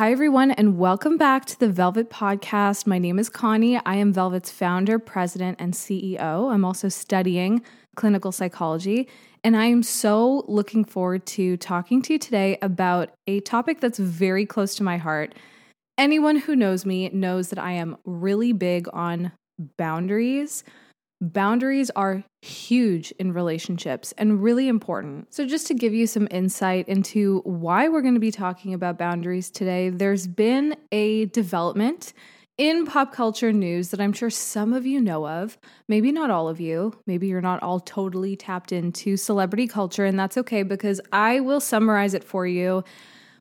Hi, everyone, and welcome back to the Velvet Podcast. My name is Connie. I am Velvet's founder, president, and CEO. I'm also studying clinical psychology, and I am so looking forward to talking to you today about a topic that's very close to my heart. Anyone who knows me knows that I am really big on boundaries. Boundaries are huge in relationships and really important. So, just to give you some insight into why we're going to be talking about boundaries today, there's been a development in pop culture news that I'm sure some of you know of. Maybe not all of you. Maybe you're not all totally tapped into celebrity culture, and that's okay because I will summarize it for you.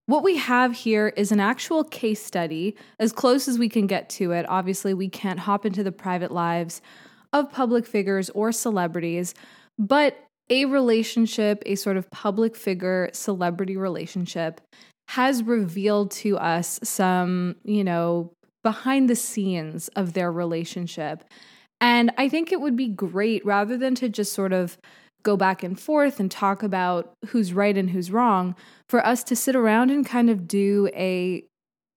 What we have here is an actual case study, as close as we can get to it. Obviously, we can't hop into the private lives of public figures or celebrities, but a relationship, a sort of public figure celebrity relationship, has revealed to us some, you know, behind the scenes of their relationship. And I think it would be great rather than to just sort of go back and forth and talk about who's right and who's wrong, for us to sit around and kind of do a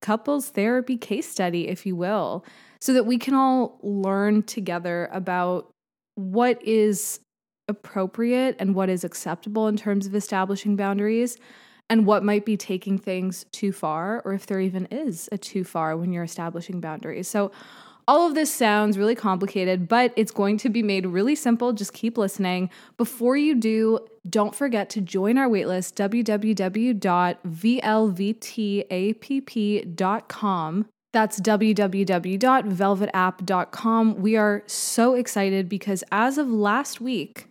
couples therapy case study, if you will, so that we can all learn together about what is appropriate and what is acceptable in terms of establishing boundaries and what might be taking things too far or if there even is a too far when you're establishing boundaries. So all of this sounds really complicated, but it's going to be made really simple. Just keep listening. Before you do, don't forget to join our waitlist www.vlvtapp.com that's www.velvetapp.com. We are so excited because as of last week,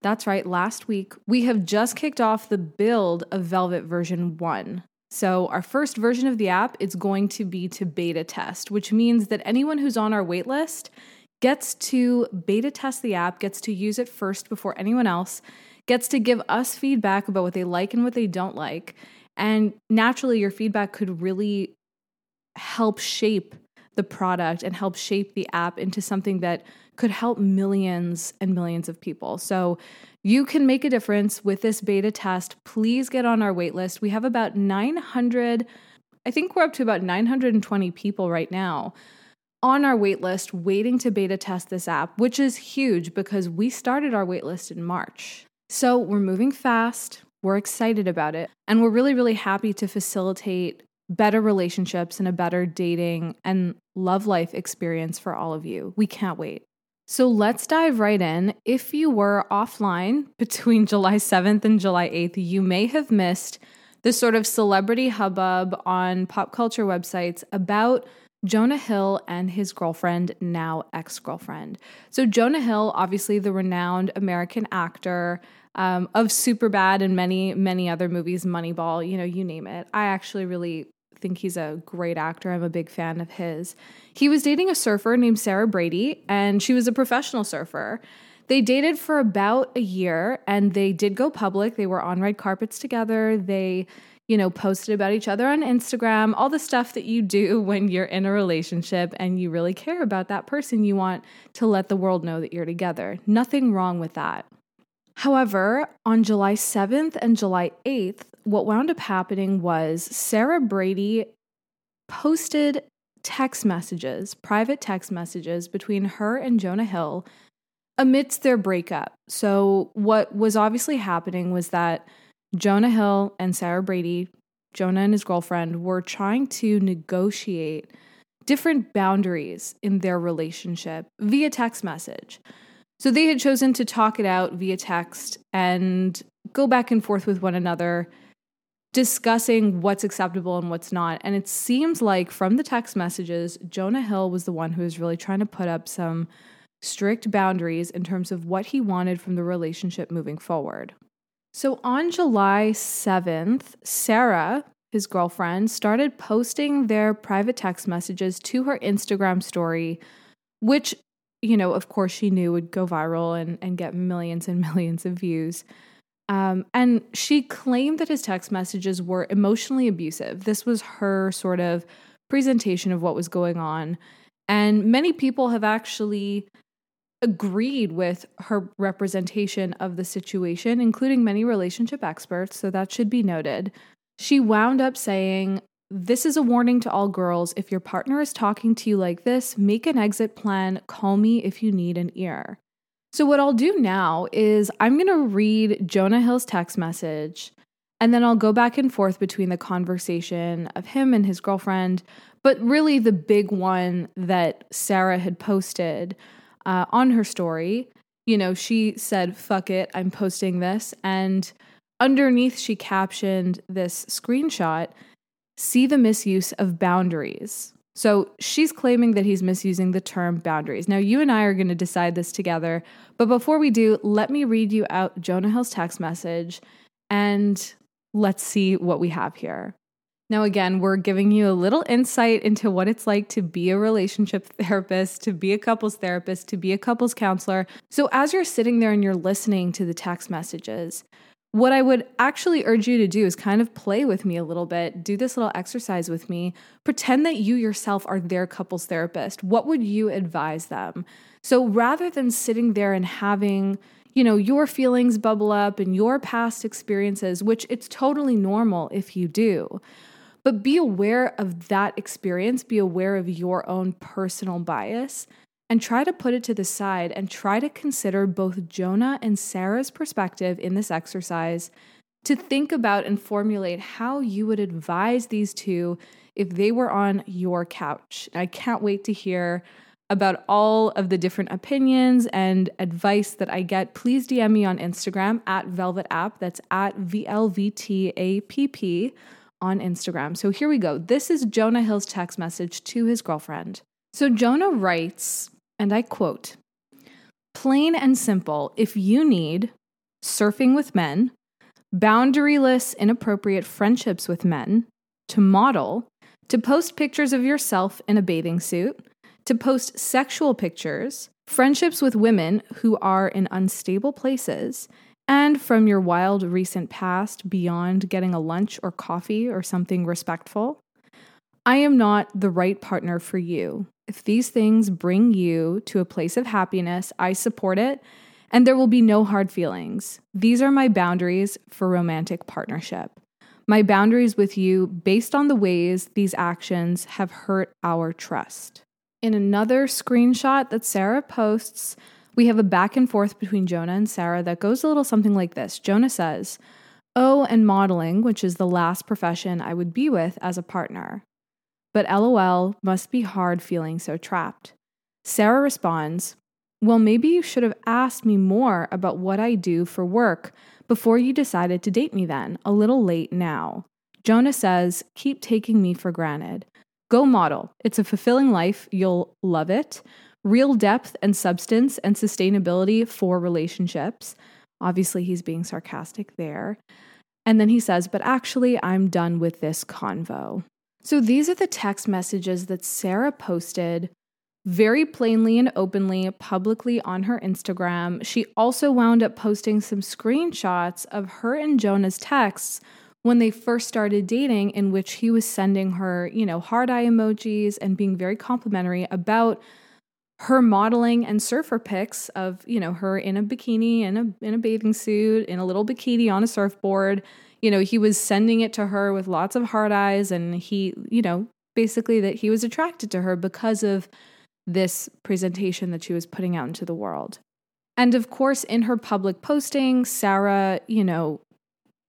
that's right, last week, we have just kicked off the build of Velvet version 1. So, our first version of the app is going to be to beta test, which means that anyone who's on our waitlist gets to beta test the app, gets to use it first before anyone else, gets to give us feedback about what they like and what they don't like. And naturally, your feedback could really help shape the product and help shape the app into something that could help millions and millions of people. So you can make a difference with this beta test. Please get on our waitlist. We have about 900, I think we're up to about 920 people right now on our waitlist waiting to beta test this app, which is huge because we started our waitlist in March. So we're moving fast. We're excited about it. And we're really, really happy to facilitate better relationships and a better dating and love life experience for all of you. We can't wait. So let's dive right in. If you were offline between July 7th and July 8th, you may have missed the sort of celebrity hubbub on pop culture websites about Jonah Hill and his girlfriend, now ex girlfriend. So, Jonah Hill, obviously the renowned American actor um, of Superbad and many, many other movies, Moneyball, you know, you name it. I actually really think he's a great actor. I'm a big fan of his. He was dating a surfer named Sarah Brady, and she was a professional surfer. They dated for about a year and they did go public. They were on red carpets together. They, you know, posted about each other on Instagram, all the stuff that you do when you're in a relationship and you really care about that person. You want to let the world know that you're together. Nothing wrong with that. However, on July 7th and July 8th, what wound up happening was Sarah Brady posted text messages, private text messages between her and Jonah Hill amidst their breakup. So, what was obviously happening was that Jonah Hill and Sarah Brady, Jonah and his girlfriend, were trying to negotiate different boundaries in their relationship via text message. So, they had chosen to talk it out via text and go back and forth with one another discussing what's acceptable and what's not. And it seems like from the text messages, Jonah Hill was the one who was really trying to put up some strict boundaries in terms of what he wanted from the relationship moving forward. So on July 7th, Sarah, his girlfriend, started posting their private text messages to her Instagram story, which, you know, of course she knew would go viral and, and get millions and millions of views. Um, and she claimed that his text messages were emotionally abusive. This was her sort of presentation of what was going on. And many people have actually agreed with her representation of the situation, including many relationship experts. So that should be noted. She wound up saying this is a warning to all girls. If your partner is talking to you like this, make an exit plan. Call me if you need an ear. So, what I'll do now is I'm going to read Jonah Hill's text message and then I'll go back and forth between the conversation of him and his girlfriend. But really, the big one that Sarah had posted uh, on her story, you know, she said, fuck it, I'm posting this. And underneath, she captioned this screenshot see the misuse of boundaries. So she's claiming that he's misusing the term boundaries. Now, you and I are going to decide this together. But before we do, let me read you out Jonah Hill's text message and let's see what we have here. Now, again, we're giving you a little insight into what it's like to be a relationship therapist, to be a couples therapist, to be a couples counselor. So, as you're sitting there and you're listening to the text messages, what I would actually urge you to do is kind of play with me a little bit, do this little exercise with me, pretend that you yourself are their couples therapist. What would you advise them? So rather than sitting there and having, you know, your feelings bubble up and your past experiences, which it's totally normal if you do, but be aware of that experience, be aware of your own personal bias and try to put it to the side and try to consider both Jonah and Sarah's perspective in this exercise to think about and formulate how you would advise these two if they were on your couch. I can't wait to hear about all of the different opinions and advice that I get. Please DM me on Instagram at Velvet App. That's at VLVTAPP on Instagram. So here we go. This is Jonah Hill's text message to his girlfriend. So Jonah writes, and I quote Plain and simple, if you need surfing with men, boundaryless, inappropriate friendships with men, to model, to post pictures of yourself in a bathing suit, to post sexual pictures, friendships with women who are in unstable places, and from your wild recent past beyond getting a lunch or coffee or something respectful, I am not the right partner for you. If these things bring you to a place of happiness, I support it, and there will be no hard feelings. These are my boundaries for romantic partnership. My boundaries with you based on the ways these actions have hurt our trust. In another screenshot that Sarah posts, we have a back and forth between Jonah and Sarah that goes a little something like this Jonah says, Oh, and modeling, which is the last profession I would be with as a partner. But lol, must be hard feeling so trapped. Sarah responds, Well, maybe you should have asked me more about what I do for work before you decided to date me then. A little late now. Jonah says, Keep taking me for granted. Go model. It's a fulfilling life. You'll love it. Real depth and substance and sustainability for relationships. Obviously, he's being sarcastic there. And then he says, But actually, I'm done with this convo. So these are the text messages that Sarah posted very plainly and openly, publicly on her Instagram. She also wound up posting some screenshots of her and Jonah's texts when they first started dating, in which he was sending her, you know, hard eye emojis and being very complimentary about her modeling and surfer pics of, you know, her in a bikini, in a in a bathing suit, in a little bikini on a surfboard, you know, he was sending it to her with lots of hard eyes and he, you know, basically that he was attracted to her because of this presentation that she was putting out into the world. And of course, in her public posting, Sarah, you know,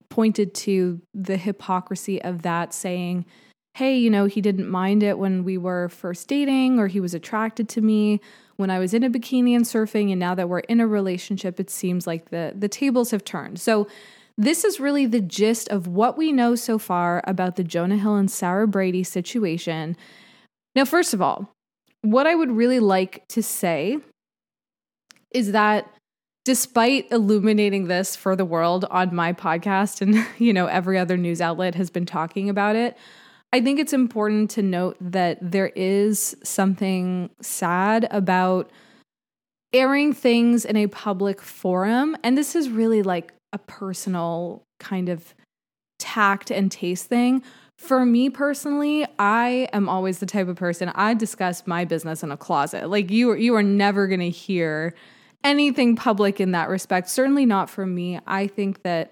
pointed to the hypocrisy of that, saying, Hey, you know, he didn't mind it when we were first dating, or he was attracted to me when I was in a bikini and surfing. And now that we're in a relationship, it seems like the, the tables have turned. So this is really the gist of what we know so far about the Jonah Hill and Sarah Brady situation. Now, first of all, what I would really like to say is that despite illuminating this for the world on my podcast and you know every other news outlet has been talking about it i think it's important to note that there is something sad about airing things in a public forum and this is really like a personal kind of tact and taste thing. For me personally, I am always the type of person I discuss my business in a closet. Like you you are never going to hear anything public in that respect. Certainly not from me. I think that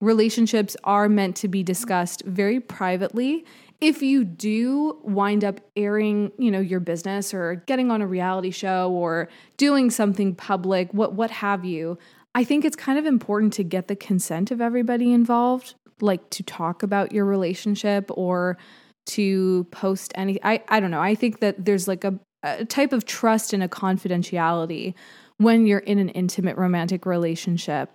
relationships are meant to be discussed very privately if you do wind up airing, you know, your business or getting on a reality show or doing something public, what what have you, I think it's kind of important to get the consent of everybody involved, like to talk about your relationship or to post any I I don't know. I think that there's like a, a type of trust and a confidentiality when you're in an intimate romantic relationship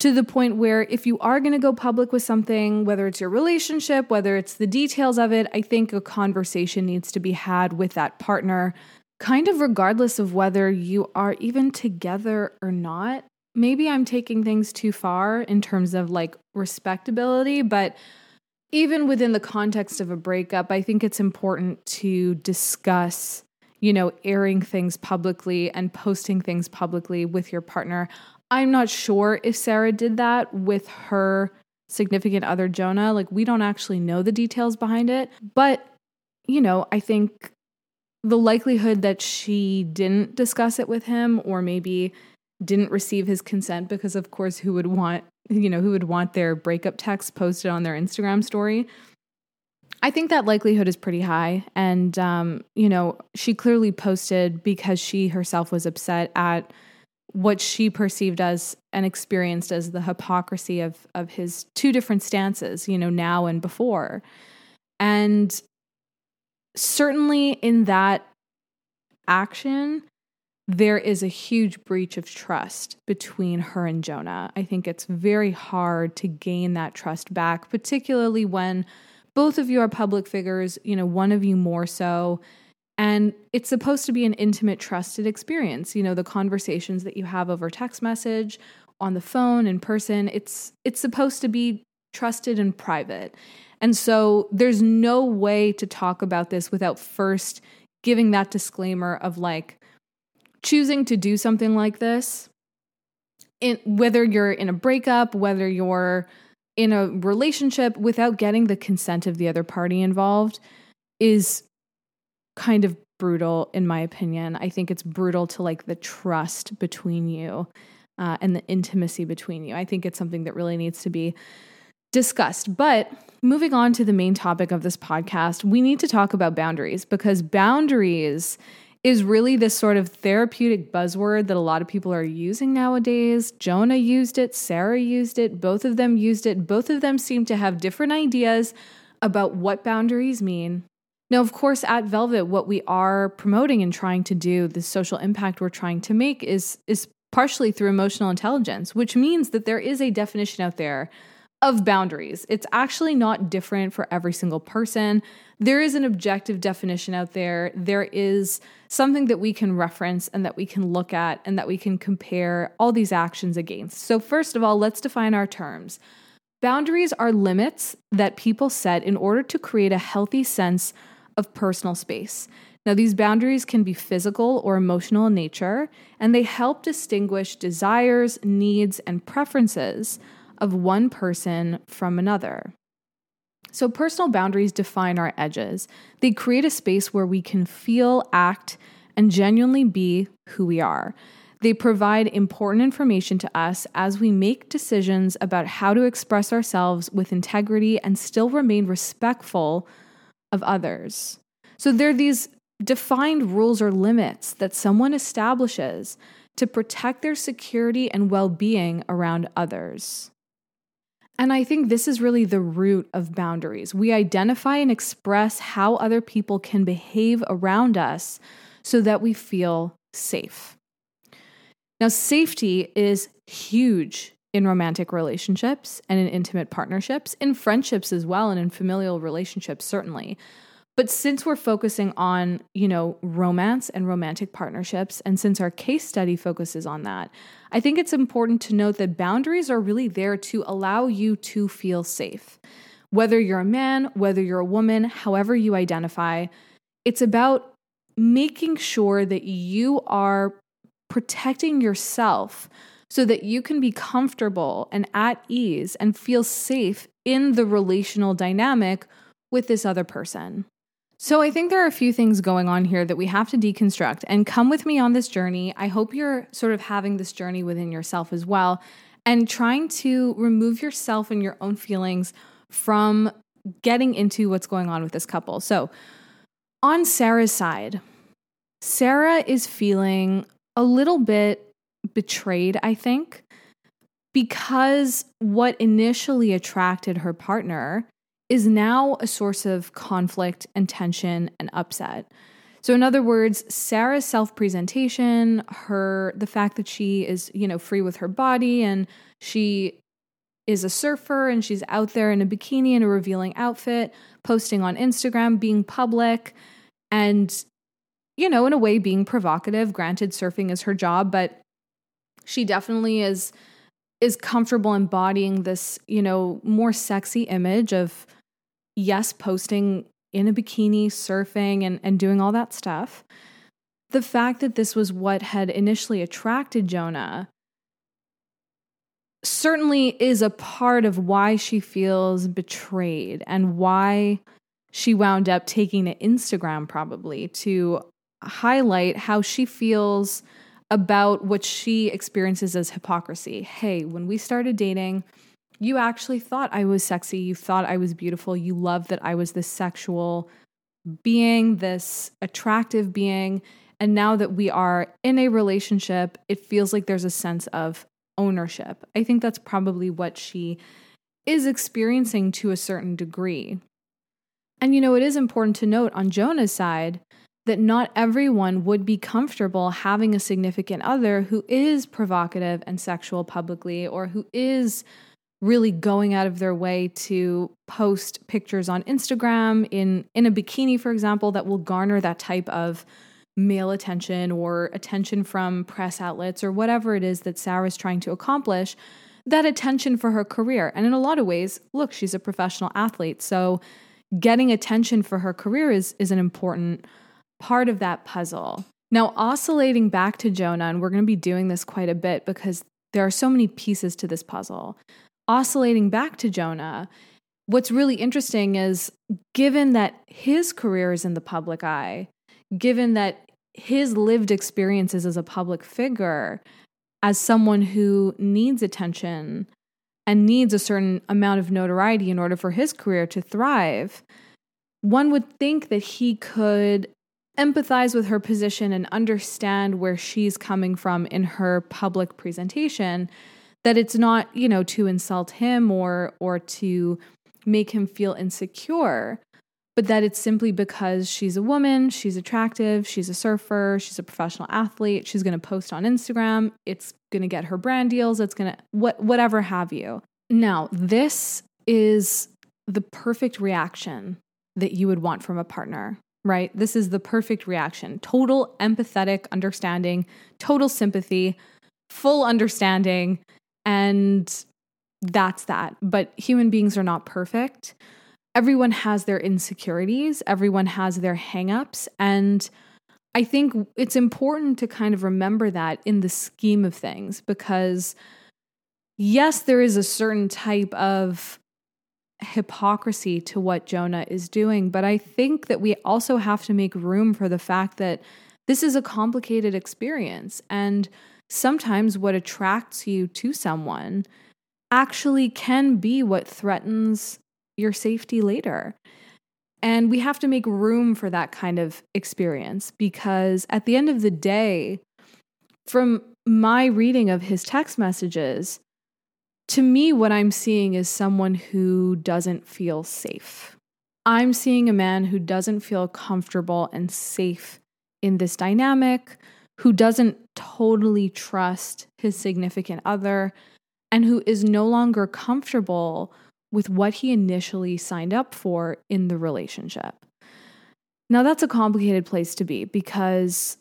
to the point where if you are going to go public with something, whether it's your relationship, whether it's the details of it, I think a conversation needs to be had with that partner, kind of regardless of whether you are even together or not. Maybe I'm taking things too far in terms of like respectability, but even within the context of a breakup, I think it's important to discuss, you know, airing things publicly and posting things publicly with your partner. I'm not sure if Sarah did that with her significant other, Jonah. Like, we don't actually know the details behind it. But, you know, I think the likelihood that she didn't discuss it with him or maybe didn't receive his consent because of course who would want you know who would want their breakup text posted on their instagram story i think that likelihood is pretty high and um, you know she clearly posted because she herself was upset at what she perceived as and experienced as the hypocrisy of of his two different stances, you know, now and before. And certainly in that action, there is a huge breach of trust between her and Jonah. I think it's very hard to gain that trust back, particularly when both of you are public figures, you know, one of you more so. And it's supposed to be an intimate, trusted experience. You know, the conversations that you have over text message, on the phone, in person, it's it's supposed to be trusted and private. And so there's no way to talk about this without first giving that disclaimer of like choosing to do something like this in whether you're in a breakup, whether you're in a relationship without getting the consent of the other party involved is kind of brutal in my opinion. I think it's brutal to like the trust between you uh, and the intimacy between you. I think it's something that really needs to be discussed. But moving on to the main topic of this podcast, we need to talk about boundaries because boundaries is really this sort of therapeutic buzzword that a lot of people are using nowadays. Jonah used it, Sarah used it, both of them used it. Both of them seem to have different ideas about what boundaries mean now, of course, at Velvet, what we are promoting and trying to do, the social impact we're trying to make is is partially through emotional intelligence, which means that there is a definition out there of boundaries. It's actually not different for every single person. There is an objective definition out there. There is something that we can reference and that we can look at and that we can compare all these actions against. So, first of all, let's define our terms. Boundaries are limits that people set in order to create a healthy sense of personal space. Now, these boundaries can be physical or emotional in nature, and they help distinguish desires, needs, and preferences of one person from another. So, personal boundaries define our edges. They create a space where we can feel, act, and genuinely be who we are. They provide important information to us as we make decisions about how to express ourselves with integrity and still remain respectful of others. So there are these defined rules or limits that someone establishes to protect their security and well being around others. And I think this is really the root of boundaries. We identify and express how other people can behave around us so that we feel safe. Now, safety is huge in romantic relationships and in intimate partnerships, in friendships as well, and in familial relationships, certainly. But since we're focusing on, you know, romance and romantic partnerships, and since our case study focuses on that, I think it's important to note that boundaries are really there to allow you to feel safe. Whether you're a man, whether you're a woman, however you identify, it's about making sure that you are protecting yourself so that you can be comfortable and at ease and feel safe in the relational dynamic with this other person. So, I think there are a few things going on here that we have to deconstruct and come with me on this journey. I hope you're sort of having this journey within yourself as well and trying to remove yourself and your own feelings from getting into what's going on with this couple. So, on Sarah's side, Sarah is feeling a little bit betrayed, I think, because what initially attracted her partner is now a source of conflict and tension and upset. So in other words, Sarah's self-presentation, her the fact that she is, you know, free with her body and she is a surfer and she's out there in a bikini in a revealing outfit, posting on Instagram, being public and you know, in a way being provocative. Granted surfing is her job, but she definitely is is comfortable embodying this, you know, more sexy image of yes, posting in a bikini, surfing, and, and doing all that stuff. The fact that this was what had initially attracted Jonah certainly is a part of why she feels betrayed and why she wound up taking to Instagram, probably to highlight how she feels about what she experiences as hypocrisy. Hey, when we started dating, you actually thought I was sexy. You thought I was beautiful. You loved that I was this sexual being, this attractive being. And now that we are in a relationship, it feels like there's a sense of ownership. I think that's probably what she is experiencing to a certain degree. And you know, it is important to note on Jonah's side that not everyone would be comfortable having a significant other who is provocative and sexual publicly or who is really going out of their way to post pictures on Instagram in in a bikini for example that will garner that type of male attention or attention from press outlets or whatever it is that Sarah's trying to accomplish that attention for her career. And in a lot of ways look she's a professional athlete so getting attention for her career is is an important part of that puzzle. Now oscillating back to Jonah and we're going to be doing this quite a bit because there are so many pieces to this puzzle oscillating back to Jonah, what's really interesting is given that his career is in the public eye, given that his lived experiences as a public figure, as someone who needs attention and needs a certain amount of notoriety in order for his career to thrive, one would think that he could empathize with her position and understand where she's coming from in her public presentation that it's not, you know, to insult him or or to make him feel insecure, but that it's simply because she's a woman, she's attractive, she's a surfer, she's a professional athlete, she's going to post on Instagram, it's going to get her brand deals, it's going to what whatever have you. Now, this is the perfect reaction that you would want from a partner, right? This is the perfect reaction. Total empathetic understanding, total sympathy, full understanding, and that's that. But human beings are not perfect. Everyone has their insecurities, everyone has their hangups. And I think it's important to kind of remember that in the scheme of things because, yes, there is a certain type of hypocrisy to what Jonah is doing, but I think that we also have to make room for the fact that this is a complicated experience. And sometimes what attracts you to someone actually can be what threatens your safety later. And we have to make room for that kind of experience because at the end of the day, from my reading of his text messages, to me, what I'm seeing is someone who doesn't feel safe. I'm seeing a man who doesn't feel comfortable and safe in this dynamic, who doesn't totally trust his significant other and who is no longer comfortable with what he initially signed up for in the relationship. Now, that's a complicated place to be because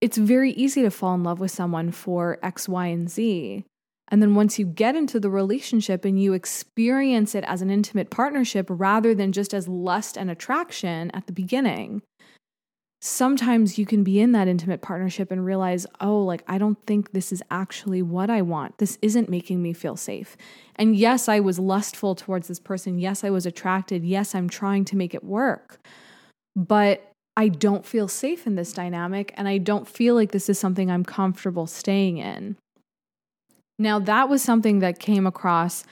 it's very easy to fall in love with someone for X, Y, and Z. And then once you get into the relationship and you experience it as an intimate partnership rather than just as lust and attraction at the beginning, sometimes you can be in that intimate partnership and realize, oh, like, I don't think this is actually what I want. This isn't making me feel safe. And yes, I was lustful towards this person. Yes, I was attracted. Yes, I'm trying to make it work. But I don't feel safe in this dynamic. And I don't feel like this is something I'm comfortable staying in. Now, that was something that came across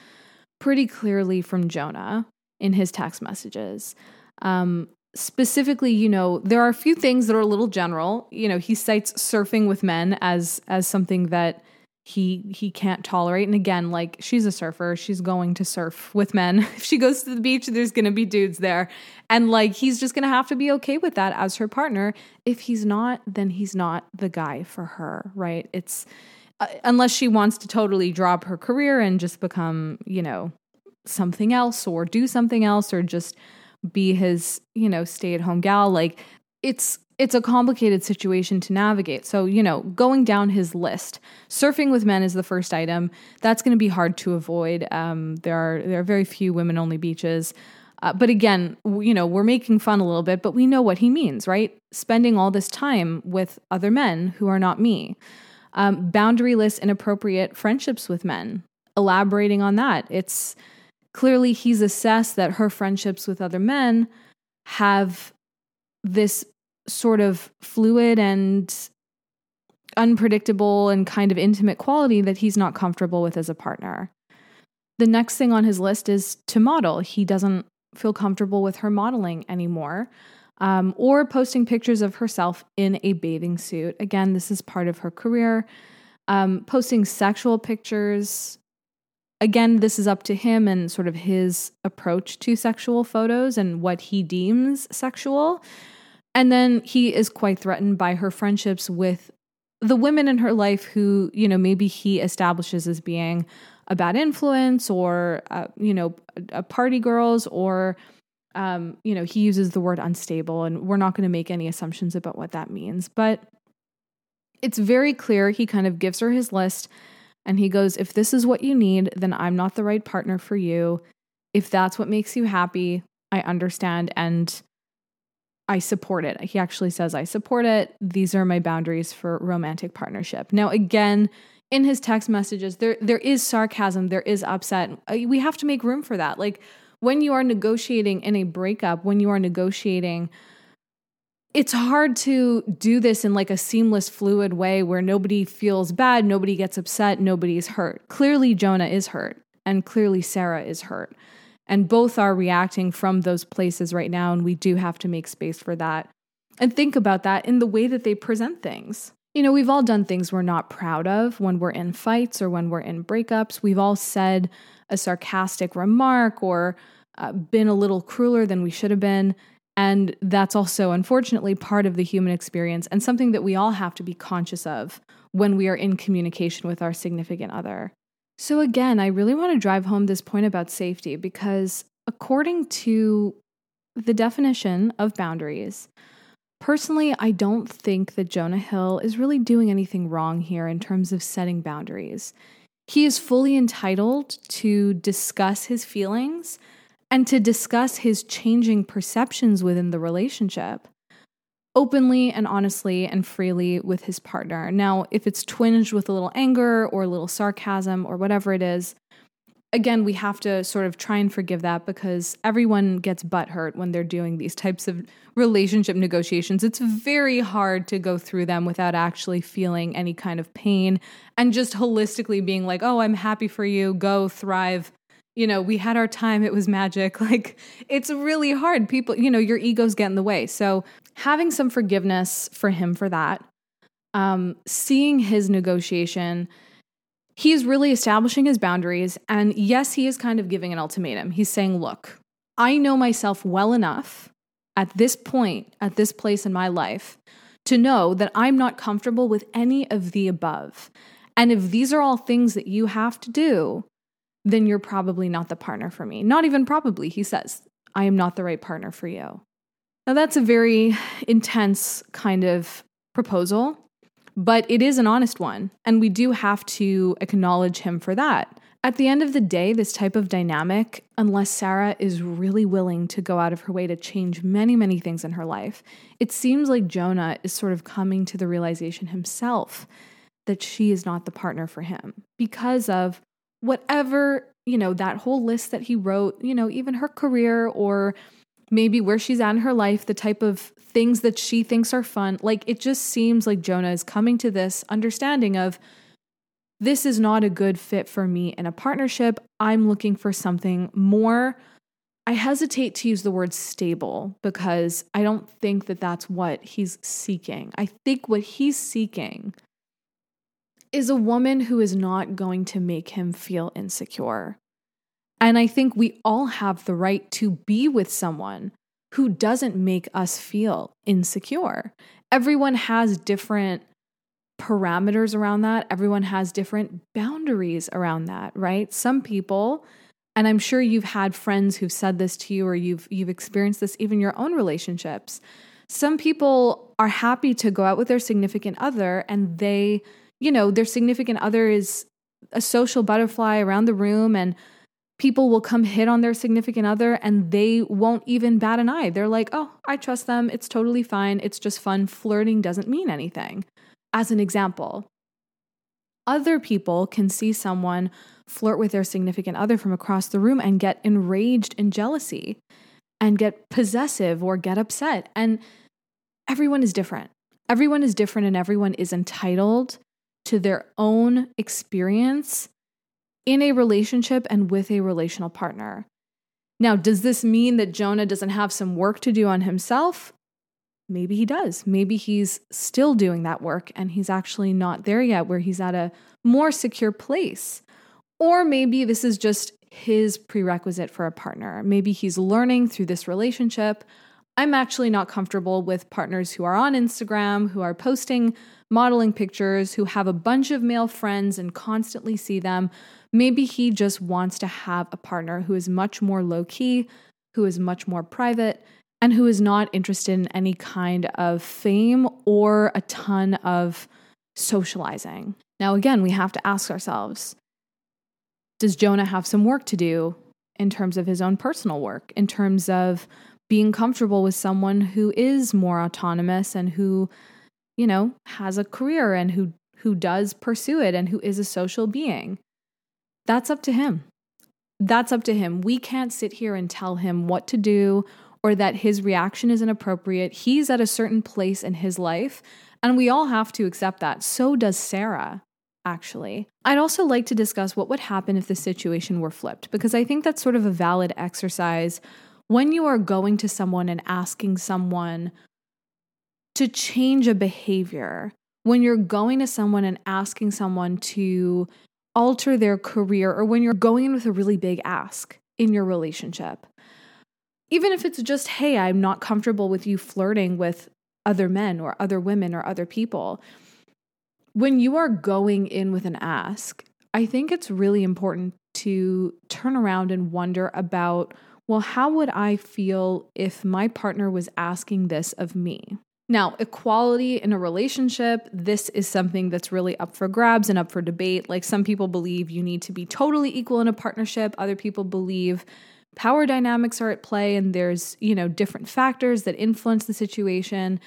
pretty clearly from Jonah. in his text messages. Um, specifically, you know, there are a few things that are a little general. You know, he cites surfing with men as as something that he he can't tolerate. And again, like she's a surfer, she's going to surf with men. If she goes to the beach, there's going to be dudes there. And like he's just going to have to be okay with that as her partner. If he's not, then he's not the guy for her, right? It's uh, unless she wants to totally drop her career and just become, you know, something else or do something else or just be his, you know, stay-at-home gal, like it's it's a complicated situation to navigate. So, you know, going down his list, surfing with men is the first item. That's going to be hard to avoid. Um, there are there are very few women only beaches. Uh, but again, you know, we're making fun a little bit, but we know what he means, right? Spending all this time with other men who are not me. Um, boundaryless, inappropriate friendships with men. Elaborating on that, it's clearly he's assessed that her friendships with other men have this sort of fluid and unpredictable and kind of intimate quality that he's not comfortable with as a partner. The next thing on his list is to model. He doesn't feel comfortable with her modeling anymore um, or posting pictures of herself in a bathing suit. Again, this is part of her career. Um, posting sexual pictures. Again, this is up to him and sort of his approach to sexual photos and what he deems sexual. And then he is quite threatened by her friendships with the women in her life who, you know, maybe he establishes as being a bad influence or, uh, you know, a party girls or, um, you know, he uses the word unstable, and we're not going to make any assumptions about what that means. But it's very clear. He kind of gives her his list and he goes, If this is what you need, then I'm not the right partner for you. If that's what makes you happy, I understand. And I support it. He actually says, I support it. These are my boundaries for romantic partnership. Now, again, in his text messages, there there is sarcasm, there is upset. Uh, we have to make room for that. Like when you are negotiating in a breakup, when you are negotiating, it's hard to do this in like a seamless, fluid way where nobody feels bad, nobody gets upset, nobody's hurt. Clearly, Jonah is hurt, and clearly, Sarah is hurt. And both are reacting from those places right now. And we do have to make space for that and think about that in the way that they present things. You know, we've all done things we're not proud of when we're in fights or when we're in breakups. We've all said a sarcastic remark or uh, been a little crueler than we should have been. And that's also, unfortunately, part of the human experience and something that we all have to be conscious of when we are in communication with our significant other. So, again, I really want to drive home this point about safety because, according to the definition of boundaries, personally, I don't think that Jonah Hill is really doing anything wrong here in terms of setting boundaries. He is fully entitled to discuss his feelings and to discuss his changing perceptions within the relationship openly and honestly and freely with his partner. Now, if it's twinged with a little anger or a little sarcasm or whatever it is, again, we have to sort of try and forgive that because everyone gets butthurt when they're doing these types of relationship negotiations. It's very hard to go through them without actually feeling any kind of pain and just holistically being like, oh, I'm happy for you, go thrive. You know, we had our time, it was magic. Like, it's really hard. People, you know, your egos get in the way. So, having some forgiveness for him for that, um, seeing his negotiation, he is really establishing his boundaries. And yes, he is kind of giving an ultimatum. He's saying, look, I know myself well enough at this point, at this place in my life, to know that I'm not comfortable with any of the above. And if these are all things that you have to do, then you're probably not the partner for me. Not even probably, he says, I am not the right partner for you. Now, that's a very intense kind of proposal, but it is an honest one. And we do have to acknowledge him for that. At the end of the day, this type of dynamic, unless Sarah is really willing to go out of her way to change many, many things in her life, it seems like Jonah is sort of coming to the realization himself that she is not the partner for him because of whatever, you know, that whole list that he wrote, you know, even her career or maybe where she's at in her life, the type of things that she thinks are fun. Like it just seems like Jonah is coming to this understanding of this is not a good fit for me in a partnership. I'm looking for something more I hesitate to use the word stable because I don't think that that's what he's seeking. I think what he's seeking is a woman who is not going to make him feel insecure. And I think we all have the right to be with someone who doesn't make us feel insecure. Everyone has different parameters around that, everyone has different boundaries around that, right? Some people and I'm sure you've had friends who've said this to you or you've you've experienced this even your own relationships. Some people are happy to go out with their significant other and they, you know, their significant other is a social butterfly around the room and people will come hit on their significant other and they won't even bat an eye. They're like, "Oh, I trust them. It's totally fine. It's just fun. Flirting doesn't mean anything." As an example, other people can see someone flirt with their significant other from across the room and get enraged in jealousy and get possessive or get upset. And everyone is different. Everyone is different and everyone is entitled to their own experience in a relationship and with a relational partner. Now, does this mean that Jonah doesn't have some work to do on himself? maybe he does. Maybe he's still doing that work and he's actually not there yet, where he's at a more secure place. Or maybe this is just his prerequisite for a partner. Maybe he's learning through this relationship. I'm actually not comfortable with partners who are on Instagram, who are posting modeling pictures, who have a bunch of male friends and constantly see them. Maybe he just wants to have a partner who is much more low key, who is much more private, and who is not interested in any kind of fame or a ton of socializing. Now, again, we have to ask ourselves Does Jonah have some work to do in terms of his own personal work, in terms of being comfortable with someone who is more autonomous and who, you know, has a career and who, who does pursue it and who is a social being? That's up to him. That's up to him. We can't sit here and tell him what to do or that his reaction is inappropriate. He's at a certain place in his life, and we all have to accept that. So does Sarah, actually. I'd also like to discuss what would happen if the situation were flipped, because I think that's sort of a valid exercise when you are going to someone and asking someone to change a behavior, when you're going to someone and asking someone to alter their career, or when you're going in with a really big ask in your relationship even if it's just, hey, I'm not comfortable with you flirting with other men or other women or other people. When you are going in with an ask, I think it's really important to turn around and wonder about, well, how would I feel if my partner was asking this of me? Now, equality in a relationship, this is something that's really up for grabs and up for debate. Like some people believe you need to be totally equal in a partnership, other people believe power dynamics are at play and there's, you know, different factors that influence the situation.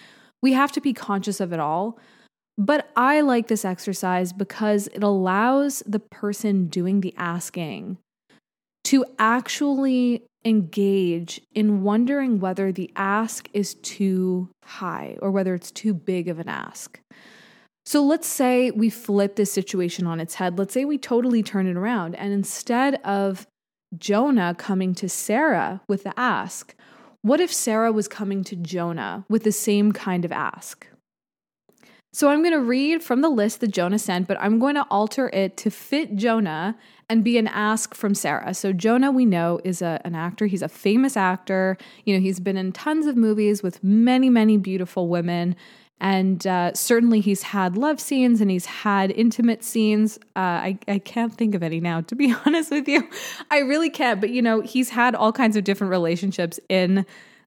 We have to be conscious of it all. But I like this exercise because it allows the person doing the asking to actually engage in wondering whether the ask is too high or whether it's too big of an ask. So let's say we flip this situation on its head. Let's say we totally turn it around. And instead of Jonah coming to Sarah with the ask. What if Sarah was coming to Jonah with the same kind of ask? So I'm going to read from the list that Jonah sent, but I'm going to alter it to fit Jonah and be an ask from Sarah. So Jonah, we know, is a, an actor. He's a famous actor. You know, he's been in tons of movies with many, many beautiful women. And uh, certainly he's had love scenes and he's had intimate scenes. Uh, I, I can't think of any now, to be honest with you. I really can't. But, you know, he's had all kinds of different relationships in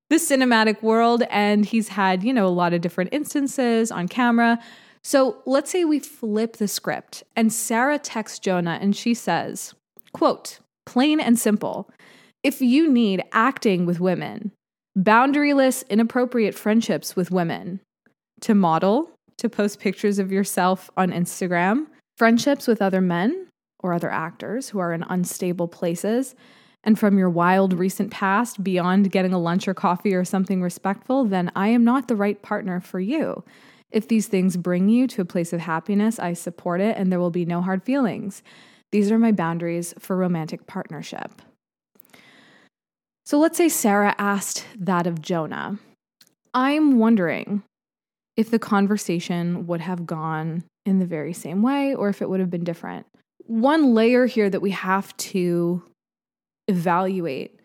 the cinematic world and he's had, you know, a lot of different instances on camera. So let's say we flip the script and Sarah texts Jonah and she says, quote, plain and simple, if you need acting with women, boundaryless, inappropriate friendships with women, to model, to post pictures of yourself on Instagram, friendships with other men or other actors who are in unstable places, and from your wild recent past beyond getting a lunch or coffee or something respectful, then I am not the right partner for you. If these things bring you to a place of happiness, I support it and there will be no hard feelings. These are my boundaries for romantic partnership. So let's say Sarah asked that of Jonah. I'm wondering if the conversation would have gone in the very same way or if it would have been different. One layer here that we have to evaluate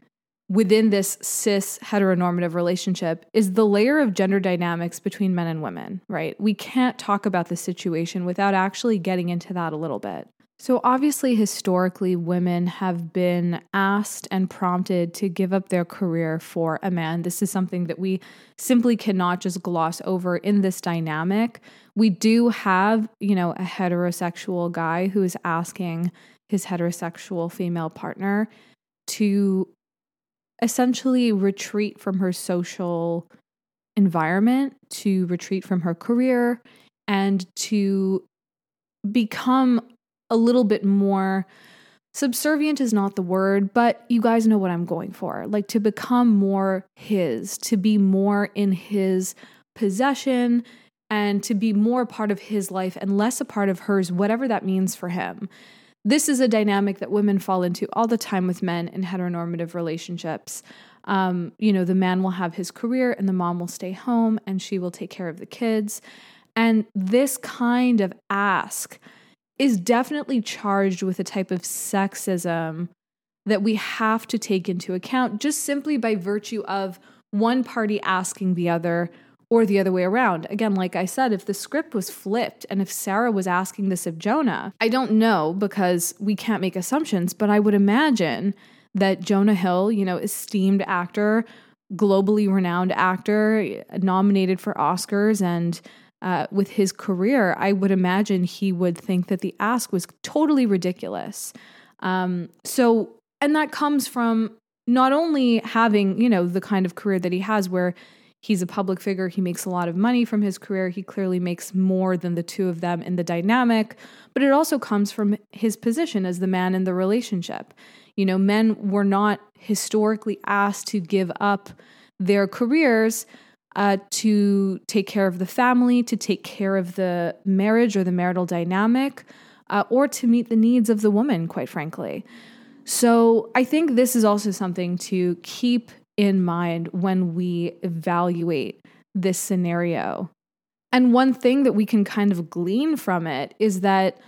within this cis heteronormative relationship is the layer of gender dynamics between men and women, right? We can't talk about the situation without actually getting into that a little bit. So, obviously, historically, women have been asked and prompted to give up their career for a man. This is something that we simply cannot just gloss over in this dynamic. We do have, you know, a heterosexual guy who is asking his heterosexual female partner to essentially retreat from her social environment, to retreat from her career, and to become a little bit more subservient is not the word, but you guys know what I'm going for. Like to become more his, to be more in his possession, and to be more part of his life and less a part of hers, whatever that means for him. This is a dynamic that women fall into all the time with men in heteronormative relationships. Um, you know, the man will have his career and the mom will stay home and she will take care of the kids. And this kind of ask is definitely charged with a type of sexism that we have to take into account just simply by virtue of one party asking the other or the other way around. Again, like I said, if the script was flipped and if Sarah was asking this of Jonah, I don't know because we can't make assumptions, but I would imagine that Jonah Hill, you know, esteemed actor, globally renowned actor, nominated for Oscars and uh, with his career, I would imagine he would think that the ask was totally ridiculous. Um, so, and that comes from not only having, you know, the kind of career that he has where he's a public figure, he makes a lot of money from his career, he clearly makes more than the two of them in the dynamic, but it also comes from his position as the man in the relationship. You know, men were not historically asked to give up their careers uh, to take care of the family, to take care of the marriage or the marital dynamic, uh, or to meet the needs of the woman, quite frankly. So I think this is also something to keep in mind when we evaluate this scenario. And one thing that we can kind of glean from it is that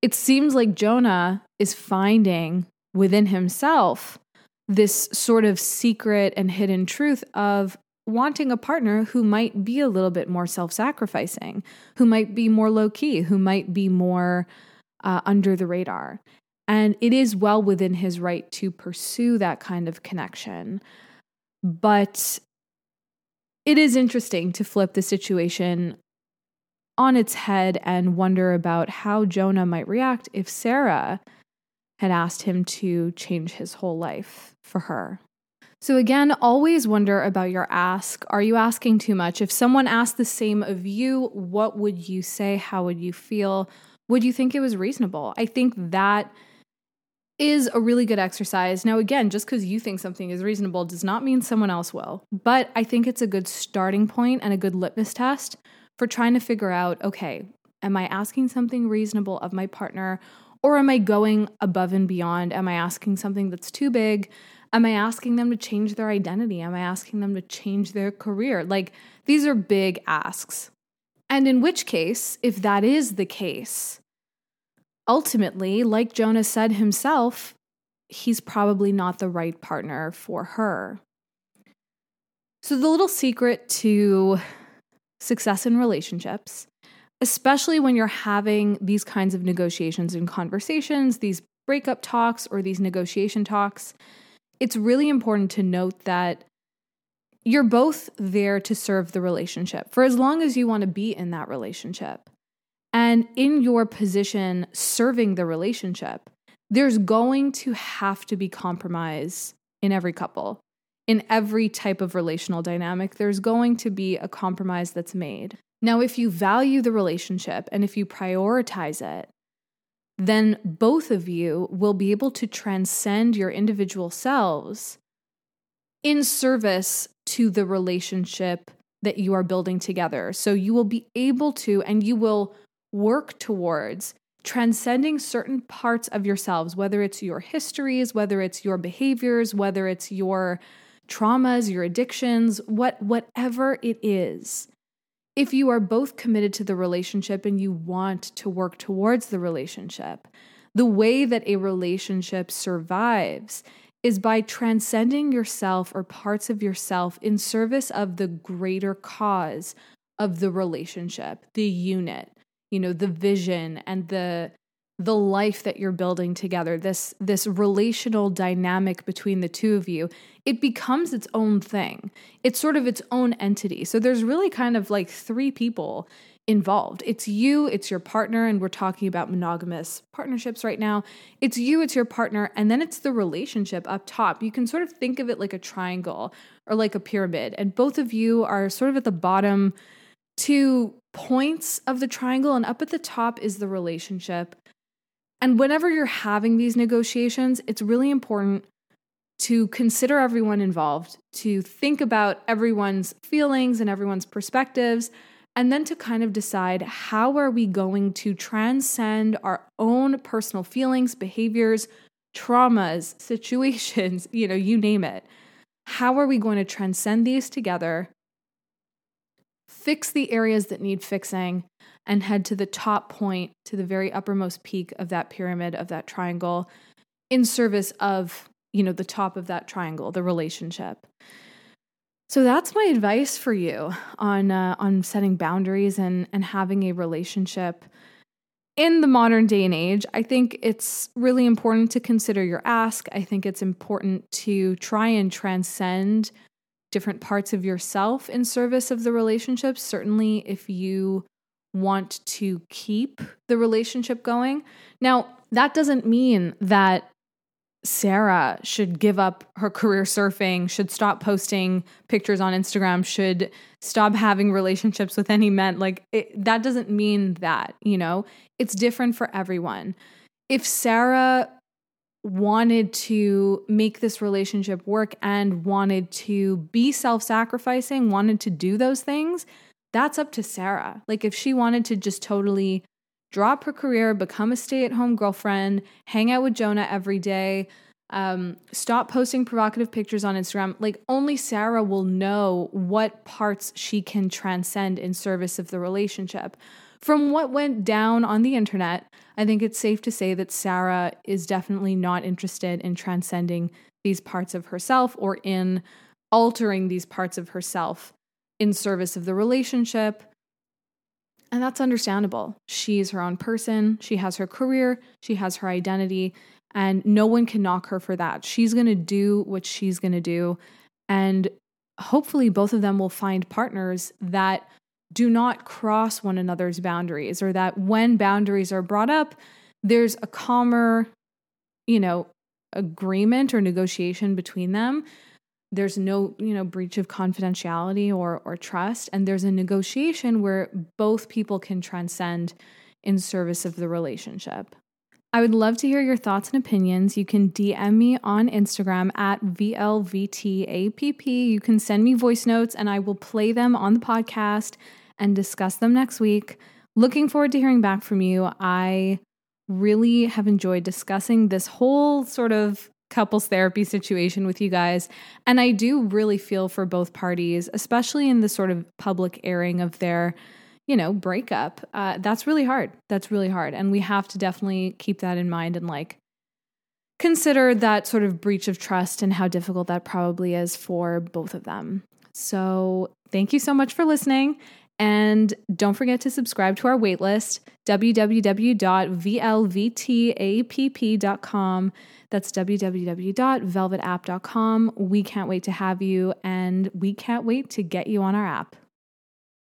it seems like Jonah is finding within himself this sort of secret and hidden truth of wanting a partner who might be a little bit more self sacrificing, who might be more low key, who might be more uh, under the radar. And it is well within his right to pursue that kind of connection. But it is interesting to flip the situation on its head and wonder about how Jonah might react if Sarah had asked him to change his whole life for her. So, again, always wonder about your ask. Are you asking too much? If someone asked the same of you, what would you say? How would you feel? Would you think it was reasonable? I think that is a really good exercise. Now, again, just because you think something is reasonable does not mean someone else will. But I think it's a good starting point and a good litmus test for trying to figure out okay, am I asking something reasonable of my partner? Or am I going above and beyond? Am I asking something that's too big? Am I asking them to change their identity? Am I asking them to change their career? Like, these are big asks. And in which case, if that is the case, ultimately, like Jonah said himself, he's probably not the right partner for her. So, the little secret to success in relationships, especially when you're having these kinds of negotiations and conversations, these breakup talks or these negotiation talks, it's really important to note that you're both there to serve the relationship for as long as you want to be in that relationship. And in your position serving the relationship, there's going to have to be compromise in every couple. In every type of relational dynamic, there's going to be a compromise that's made. Now, if you value the relationship and if you prioritize it, then both of you will be able to transcend your individual selves in service to the relationship that you are building together. So you will be able to, and you will work towards transcending certain parts of yourselves, whether it's your histories, whether it's your behaviors, whether it's your traumas, your addictions, what whatever it is. If you are both committed to the relationship and you want to work towards the relationship, the way that a relationship survives is by transcending yourself or parts of yourself in service of the greater cause of the relationship, the unit, you know, the vision and the the life that you're building together, this this relational dynamic between the two of you, it becomes its own thing. It's sort of its own entity. So there's really kind of like three people involved. It's you, it's your partner, and we're talking about monogamous partnerships right now. It's you, it's your partner, and then it's the relationship up top. You can sort of think of it like a triangle or like a pyramid, and both of you are sort of at the bottom two points of the triangle, and up at the top is the relationship. And whenever you're having these negotiations, it's really important to consider everyone involved, to think about everyone's feelings and everyone's perspectives and then to kind of decide how are we going to transcend our own personal feelings, behaviors, traumas, situations, you know, you name it. How are we going to transcend these together? Fix the areas that need fixing and head to the top point, to the very uppermost peak of that pyramid, of that triangle, in service of, you know, the top of that triangle, the relationship. So that's my advice for you on uh, on setting boundaries and and having a relationship in the modern day and age. I think it's really important to consider your ask. I think it's important to try and transcend different parts of yourself in service of the relationship. Certainly, if you want to keep the relationship going. Now, that doesn't mean that Sarah should give up her career surfing, should stop posting pictures on Instagram, should stop having relationships with any men. Like, it, that doesn't mean that, you know? It's different for everyone. If Sarah wanted to make this relationship work and wanted to be self sacrificing, wanted to do those things, that's up to Sarah. Like, if she wanted to just totally drop her career, become a stay at home girlfriend, hang out with Jonah every day, um, stop posting provocative pictures on Instagram. Like, only Sarah will know what parts she can transcend in service of the relationship. From what went down on the internet, I think it's safe to say that Sarah is definitely not interested in transcending these parts of herself or in altering these parts of herself in service of the relationship and that's understandable. She's her own person, she has her career, she has her identity, and no one can knock her for that. She's going to do what she's going to do. And hopefully, both of them will find partners that do not cross one another's boundaries, or that when boundaries are brought up, there's a calmer, you know, agreement or negotiation between them there's no you know breach of confidentiality or or trust and there's a negotiation where both people can transcend in service of the relationship I would love to hear your thoughts and opinions. You can DM me on Instagram at VLVTAPP. You can send me voice notes and I will play them on the podcast and discuss them next week. Looking forward to hearing back from you. I really have enjoyed discussing this whole sort of couples therapy situation with you guys. And I do really feel for both parties, especially in the sort of public airing of their, you know, breakup. Uh, that's really hard. That's really hard. And we have to definitely keep that in mind and like consider that sort of breach of trust and how difficult that probably is for both of them. So thank you so much for listening. And don't forget to subscribe to our waitlist, www.vlvtapp.com. That's www.velvetapp.com. We can't wait to have you, and we can't wait to get you on our app.